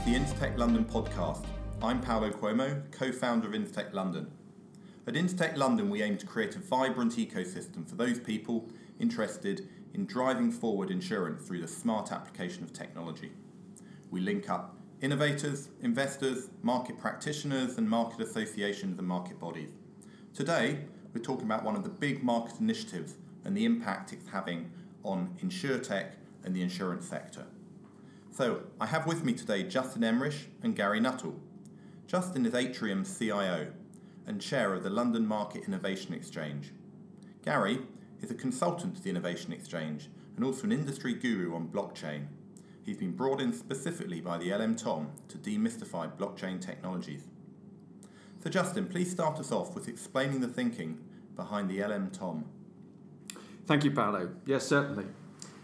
to the InsTech London podcast. I'm Paolo Cuomo, co founder of InsTech London. At InsTech London, we aim to create a vibrant ecosystem for those people interested in driving forward insurance through the smart application of technology. We link up innovators, investors, market practitioners, and market associations and market bodies. Today, we're talking about one of the big market initiatives and the impact it's having on insurtech and the insurance sector. So I have with me today Justin Emrich and Gary Nuttall. Justin is Atrium's CIO and chair of the London Market Innovation Exchange. Gary is a consultant to the Innovation Exchange and also an industry guru on blockchain. He's been brought in specifically by the LM Tom to demystify blockchain technologies. So, Justin, please start us off with explaining the thinking behind the LM Tom. Thank you, Paolo. Yes, certainly.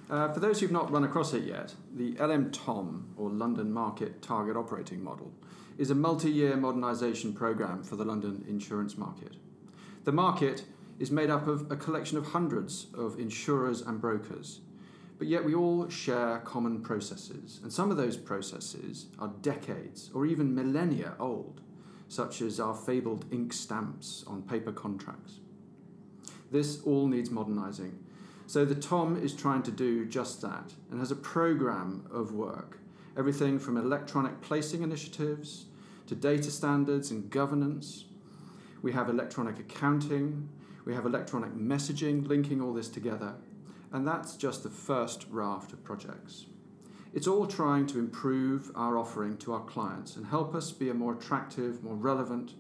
Uh, for those who've not run across it yet, the LM TOM, or London Market Target Operating Model, is a multi year modernisation programme for the London insurance market. The market is made up of a collection of hundreds of insurers and brokers, but yet we all share common processes, and some of those processes are decades or even millennia old, such as our fabled ink stamps on paper contracts. This all needs modernising so the Tom is trying to do just that and has a program of work. Everything from electronic placing initiatives to data standards and governance. We have electronic accounting, we have electronic messaging linking all this together, and that's just the first raft of projects. It's all trying to improve our offering to our clients and help us be a more attractive, more relevant,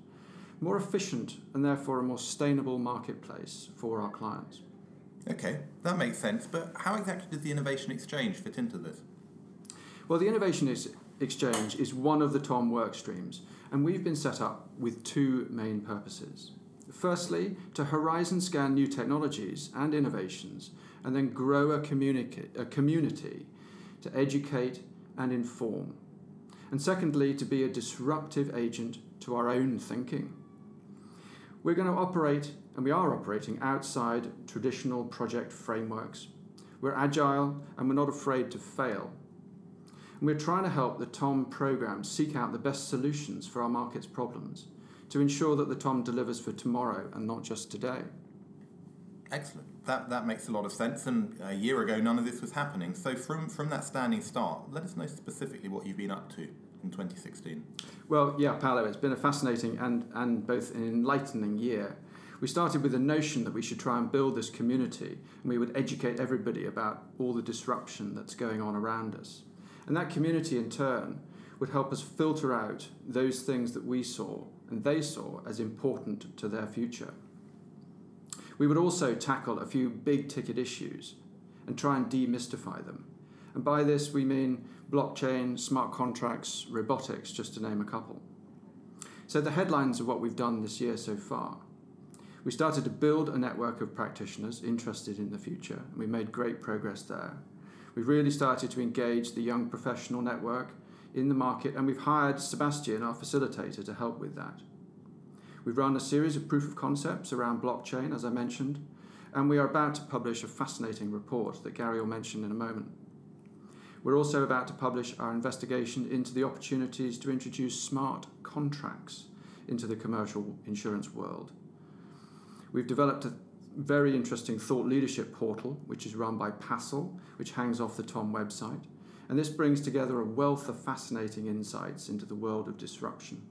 more efficient, and therefore a more sustainable marketplace for our clients. Okay, that makes sense, but how exactly does the Innovation Exchange fit into this? Well, the Innovation Exchange is one of the TOM work streams, and we've been set up with two main purposes. Firstly, to horizon scan new technologies and innovations, and then grow a, communi- a community to educate and inform. And secondly, to be a disruptive agent to our own thinking. We're going to operate, and we are operating, outside traditional project frameworks. We're agile and we're not afraid to fail. And we're trying to help the TOM program seek out the best solutions for our market's problems to ensure that the TOM delivers for tomorrow and not just today. Excellent. That, that makes a lot of sense. And a year ago, none of this was happening. So, from, from that standing start, let us know specifically what you've been up to in 2016? Well, yeah, Paolo, it's been a fascinating and, and both an enlightening year. We started with the notion that we should try and build this community and we would educate everybody about all the disruption that's going on around us. And that community, in turn, would help us filter out those things that we saw and they saw as important to their future. We would also tackle a few big ticket issues and try and demystify them and by this, we mean blockchain, smart contracts, robotics, just to name a couple. So, the headlines of what we've done this year so far. We started to build a network of practitioners interested in the future, and we made great progress there. We've really started to engage the young professional network in the market, and we've hired Sebastian, our facilitator, to help with that. We've run a series of proof of concepts around blockchain, as I mentioned, and we are about to publish a fascinating report that Gary will mention in a moment. We're also about to publish our investigation into the opportunities to introduce smart contracts into the commercial insurance world. We've developed a very interesting thought leadership portal, which is run by Passel, which hangs off the Tom website. And this brings together a wealth of fascinating insights into the world of disruption.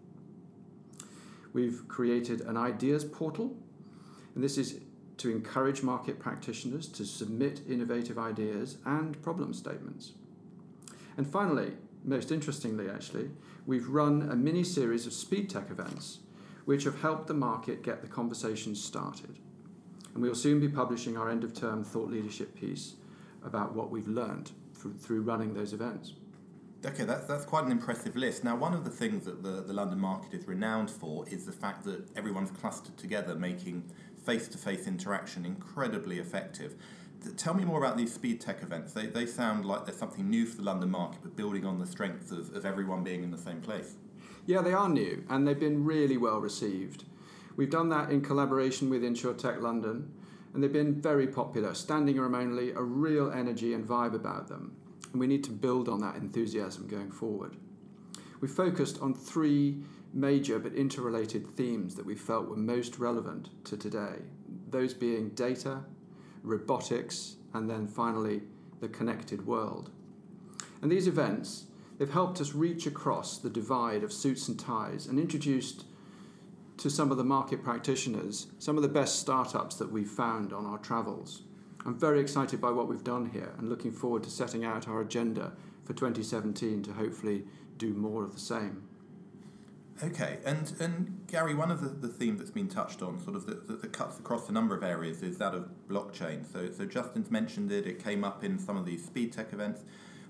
We've created an ideas portal, and this is to encourage market practitioners to submit innovative ideas and problem statements. And finally, most interestingly actually, we've run a mini series of speed tech events which have helped the market get the conversation started. And we will soon be publishing our end of term thought leadership piece about what we've learned through, running those events. Okay, that's, that's quite an impressive list. Now, one of the things that the, the London market is renowned for is the fact that everyone's clustered together, making face to face interaction incredibly effective. Tell me more about these speed tech events. They, they sound like they're something new for the London market, but building on the strengths of, of everyone being in the same place. Yeah, they are new, and they've been really well received. We've done that in collaboration with InsTech London, and they've been very popular, standing room only, a real energy and vibe about them. And we need to build on that enthusiasm going forward. We focused on three major but interrelated themes that we felt were most relevant to today. Those being data, robotics, and then finally the connected world. And these events, they've helped us reach across the divide of suits and ties and introduced to some of the market practitioners some of the best startups that we've found on our travels. I'm very excited by what we've done here and looking forward to setting out our agenda for 2017 to hopefully do more of the same. Okay, and, and Gary, one of the, the themes that's been touched on, sort of that, that cuts across a number of areas, is that of blockchain. So, so Justin's mentioned it, it came up in some of these speed tech events.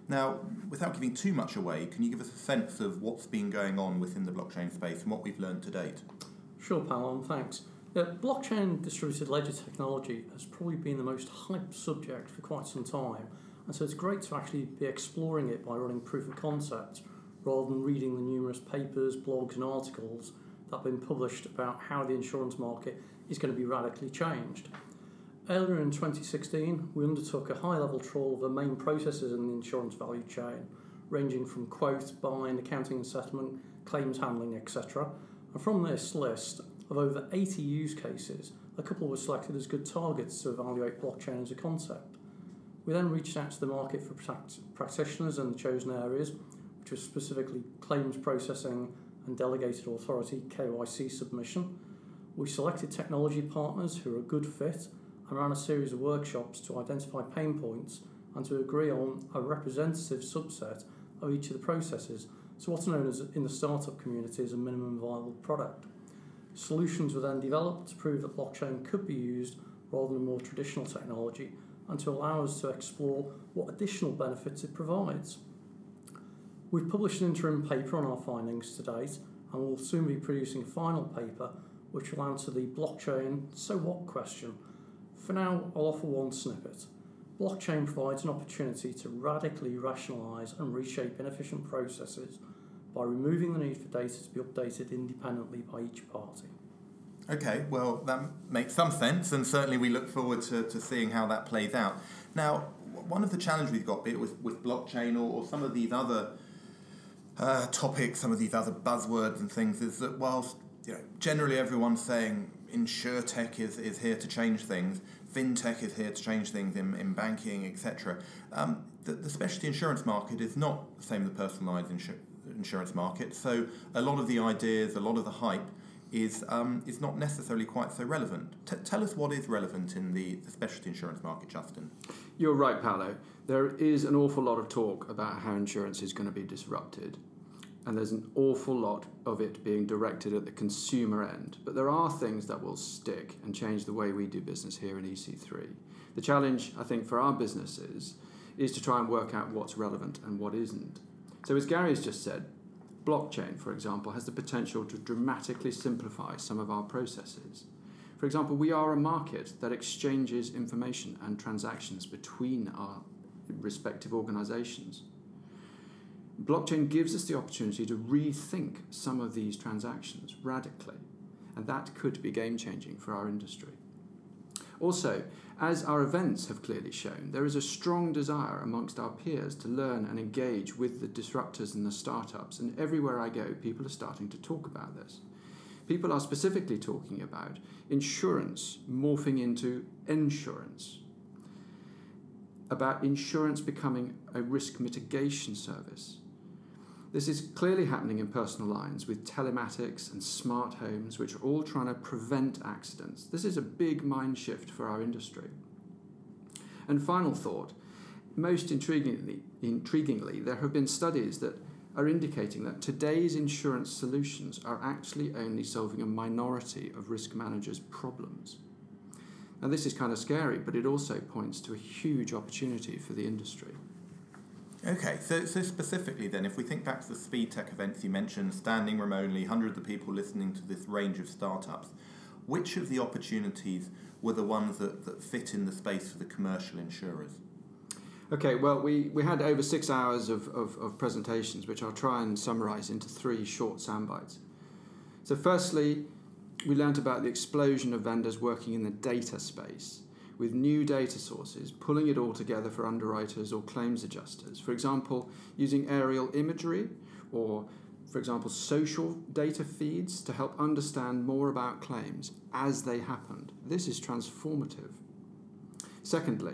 Now, without giving too much away, can you give us a sense of what's been going on within the blockchain space and what we've learned to date? Sure, Paolo, thanks. Yeah, blockchain distributed ledger technology has probably been the most hyped subject for quite some time, and so it's great to actually be exploring it by running proof of concept rather than reading the numerous papers, blogs, and articles that have been published about how the insurance market is going to be radically changed. Earlier in 2016, we undertook a high level trawl of the main processes in the insurance value chain, ranging from quote, bind, accounting and settlement, claims handling, etc. And from this list of over 80 use cases, a couple were selected as good targets to evaluate blockchain as a concept. We then reached out to the market for practitioners in the chosen areas which was specifically claims processing and delegated authority KYC submission. We selected technology partners who are a good fit and ran a series of workshops to identify pain points and to agree on a representative subset of each of the processes, so what's known as in the startup community as a minimum viable product. Solutions were then developed to prove that blockchain could be used rather than more traditional technology and to allow us to explore what additional benefits it provides. We've published an interim paper on our findings to date, and we'll soon be producing a final paper which will answer the blockchain so what question. For now, I'll offer one snippet. Blockchain provides an opportunity to radically rationalise and reshape inefficient processes by removing the need for data to be updated independently by each party. Okay, well, that makes some sense, and certainly we look forward to, to seeing how that plays out. Now, one of the challenges we've got, with, with blockchain or, or some of these other uh, topics, some of these other buzzwords and things, is that whilst you know, generally everyone's saying insurtech is, is here to change things, fintech is here to change things in, in banking, etc. Um, the, the specialty insurance market is not the same as the personalised insu- insurance market. So a lot of the ideas, a lot of the hype is um, is not necessarily quite so relevant. T- tell us what is relevant in the, the specialty insurance market, Justin. You're right, Paolo. There is an awful lot of talk about how insurance is going to be disrupted, and there's an awful lot of it being directed at the consumer end. But there are things that will stick and change the way we do business here in EC3. The challenge, I think, for our businesses is to try and work out what's relevant and what isn't. So, as Gary has just said, blockchain, for example, has the potential to dramatically simplify some of our processes. For example, we are a market that exchanges information and transactions between our respective organizations. Blockchain gives us the opportunity to rethink some of these transactions radically, and that could be game changing for our industry. Also, as our events have clearly shown, there is a strong desire amongst our peers to learn and engage with the disruptors and the startups, and everywhere I go, people are starting to talk about this. People are specifically talking about insurance morphing into insurance about insurance becoming a risk mitigation service. This is clearly happening in personal lines with telematics and smart homes, which are all trying to prevent accidents. This is a big mind shift for our industry. And final thought most intriguingly, intriguingly, there have been studies that are indicating that today's insurance solutions are actually only solving a minority of risk managers' problems. Now, this is kind of scary, but it also points to a huge opportunity for the industry. Okay, so, so specifically then, if we think back to the speed tech events you mentioned, standing room only, hundreds of people listening to this range of startups, which of the opportunities were the ones that, that fit in the space for the commercial insurers? Okay, well, we, we had over six hours of, of, of presentations, which I'll try and summarize into three short sound bites. So, firstly, we learnt about the explosion of vendors working in the data space with new data sources, pulling it all together for underwriters or claims adjusters. For example, using aerial imagery or for example, social data feeds to help understand more about claims as they happened. This is transformative. Secondly,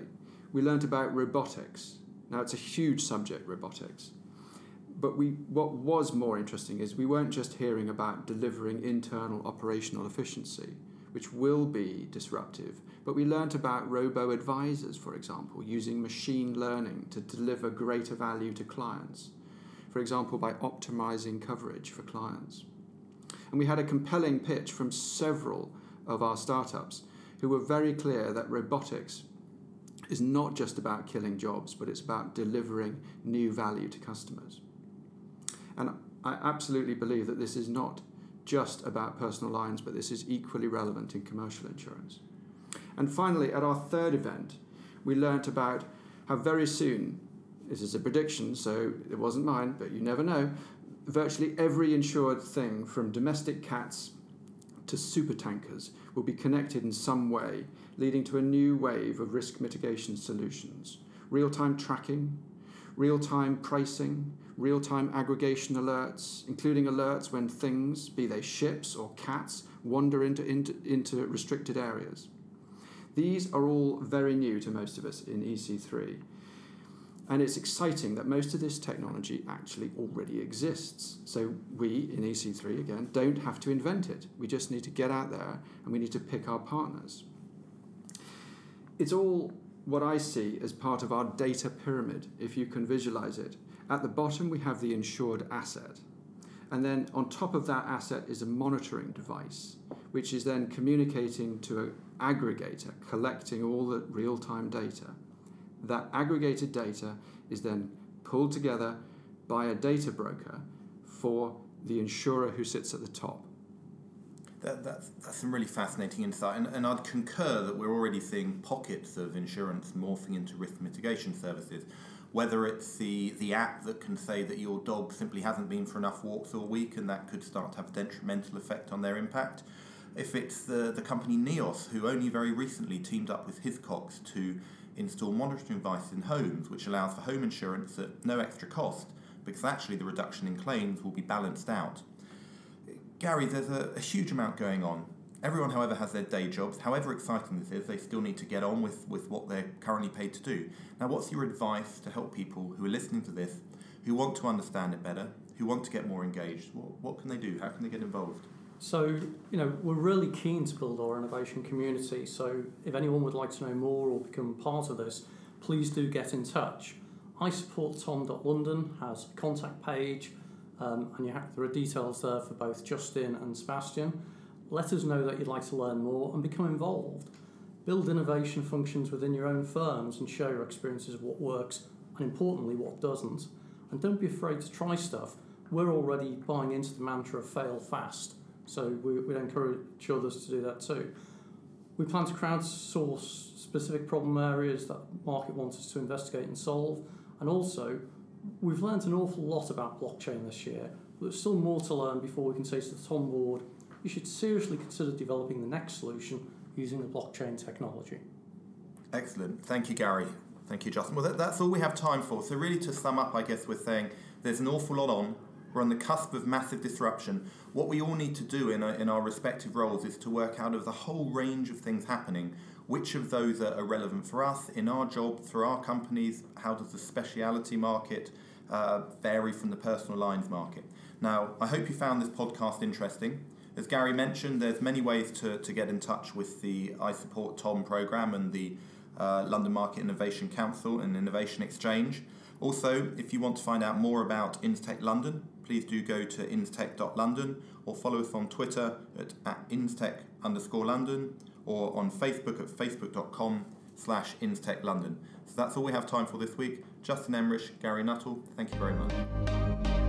we learnt about robotics. Now, it's a huge subject, robotics. But we, what was more interesting is we weren't just hearing about delivering internal operational efficiency, which will be disruptive, but we learnt about robo advisors, for example, using machine learning to deliver greater value to clients, for example, by optimizing coverage for clients. And we had a compelling pitch from several of our startups who were very clear that robotics is not just about killing jobs, but it's about delivering new value to customers. And I absolutely believe that this is not just about personal lines, but this is equally relevant in commercial insurance. And finally, at our third event, we learnt about how very soon, this is a prediction, so it wasn't mine, but you never know, virtually every insured thing from domestic cats to supertankers will be connected in some way, leading to a new wave of risk mitigation solutions. Real time tracking, real time pricing, real time aggregation alerts, including alerts when things, be they ships or cats, wander into, into, into restricted areas. These are all very new to most of us in EC3. And it's exciting that most of this technology actually already exists. So we in EC3, again, don't have to invent it. We just need to get out there and we need to pick our partners. It's all what I see as part of our data pyramid, if you can visualize it. At the bottom, we have the insured asset. And then on top of that asset is a monitoring device, which is then communicating to an aggregator, collecting all the real time data. That aggregated data is then pulled together by a data broker for the insurer who sits at the top. That, that's, that's some really fascinating insight, and, and I'd concur that we're already seeing pockets of insurance morphing into risk mitigation services. Whether it's the, the app that can say that your dog simply hasn't been for enough walks all week and that could start to have a detrimental effect on their impact. If it's the, the company Neos, who only very recently teamed up with Hiscox to install monitoring devices in homes, which allows for home insurance at no extra cost, because actually the reduction in claims will be balanced out. Gary, there's a, a huge amount going on. Everyone, however, has their day jobs. However exciting this is, they still need to get on with, with what they're currently paid to do. Now, what's your advice to help people who are listening to this, who want to understand it better, who want to get more engaged? What, what can they do? How can they get involved? So, you know, we're really keen to build our innovation community. So, if anyone would like to know more or become part of this, please do get in touch. I support Tom.London has a contact page, um, and have, there are details there for both Justin and Sebastian. Let us know that you'd like to learn more and become involved. Build innovation functions within your own firms and share your experiences of what works and importantly what doesn't. And don't be afraid to try stuff. We're already buying into the mantra of fail fast, so we, would encourage others to do that too. We plan to crowdsource specific problem areas that market wants us to investigate and solve, and also we've learned an awful lot about blockchain this year, but there's still more to learn before we can say to the Tom board, you should seriously consider developing the next solution using the blockchain technology. Excellent. Thank you, Gary. Thank you, Justin. Well, that, that's all we have time for. So, really, to sum up, I guess we're saying there's an awful lot on. We're on the cusp of massive disruption. What we all need to do in in our respective roles is to work out of the whole range of things happening which of those are, relevant for us in our job, for our companies. How does the speciality market uh, vary from the personal lines market? Now, I hope you found this podcast interesting. As Gary mentioned, there's many ways to, to get in touch with the I Support Tom program and the uh, London Market Innovation Council and Innovation Exchange. Also, if you want to find out more about Instech London, please do go to instech.london or follow us on Twitter at, at instech underscore London or on Facebook at facebook.com slash instech London. So that's all we have time for this week. Justin Emrich, Gary Nuttall, thank you very much.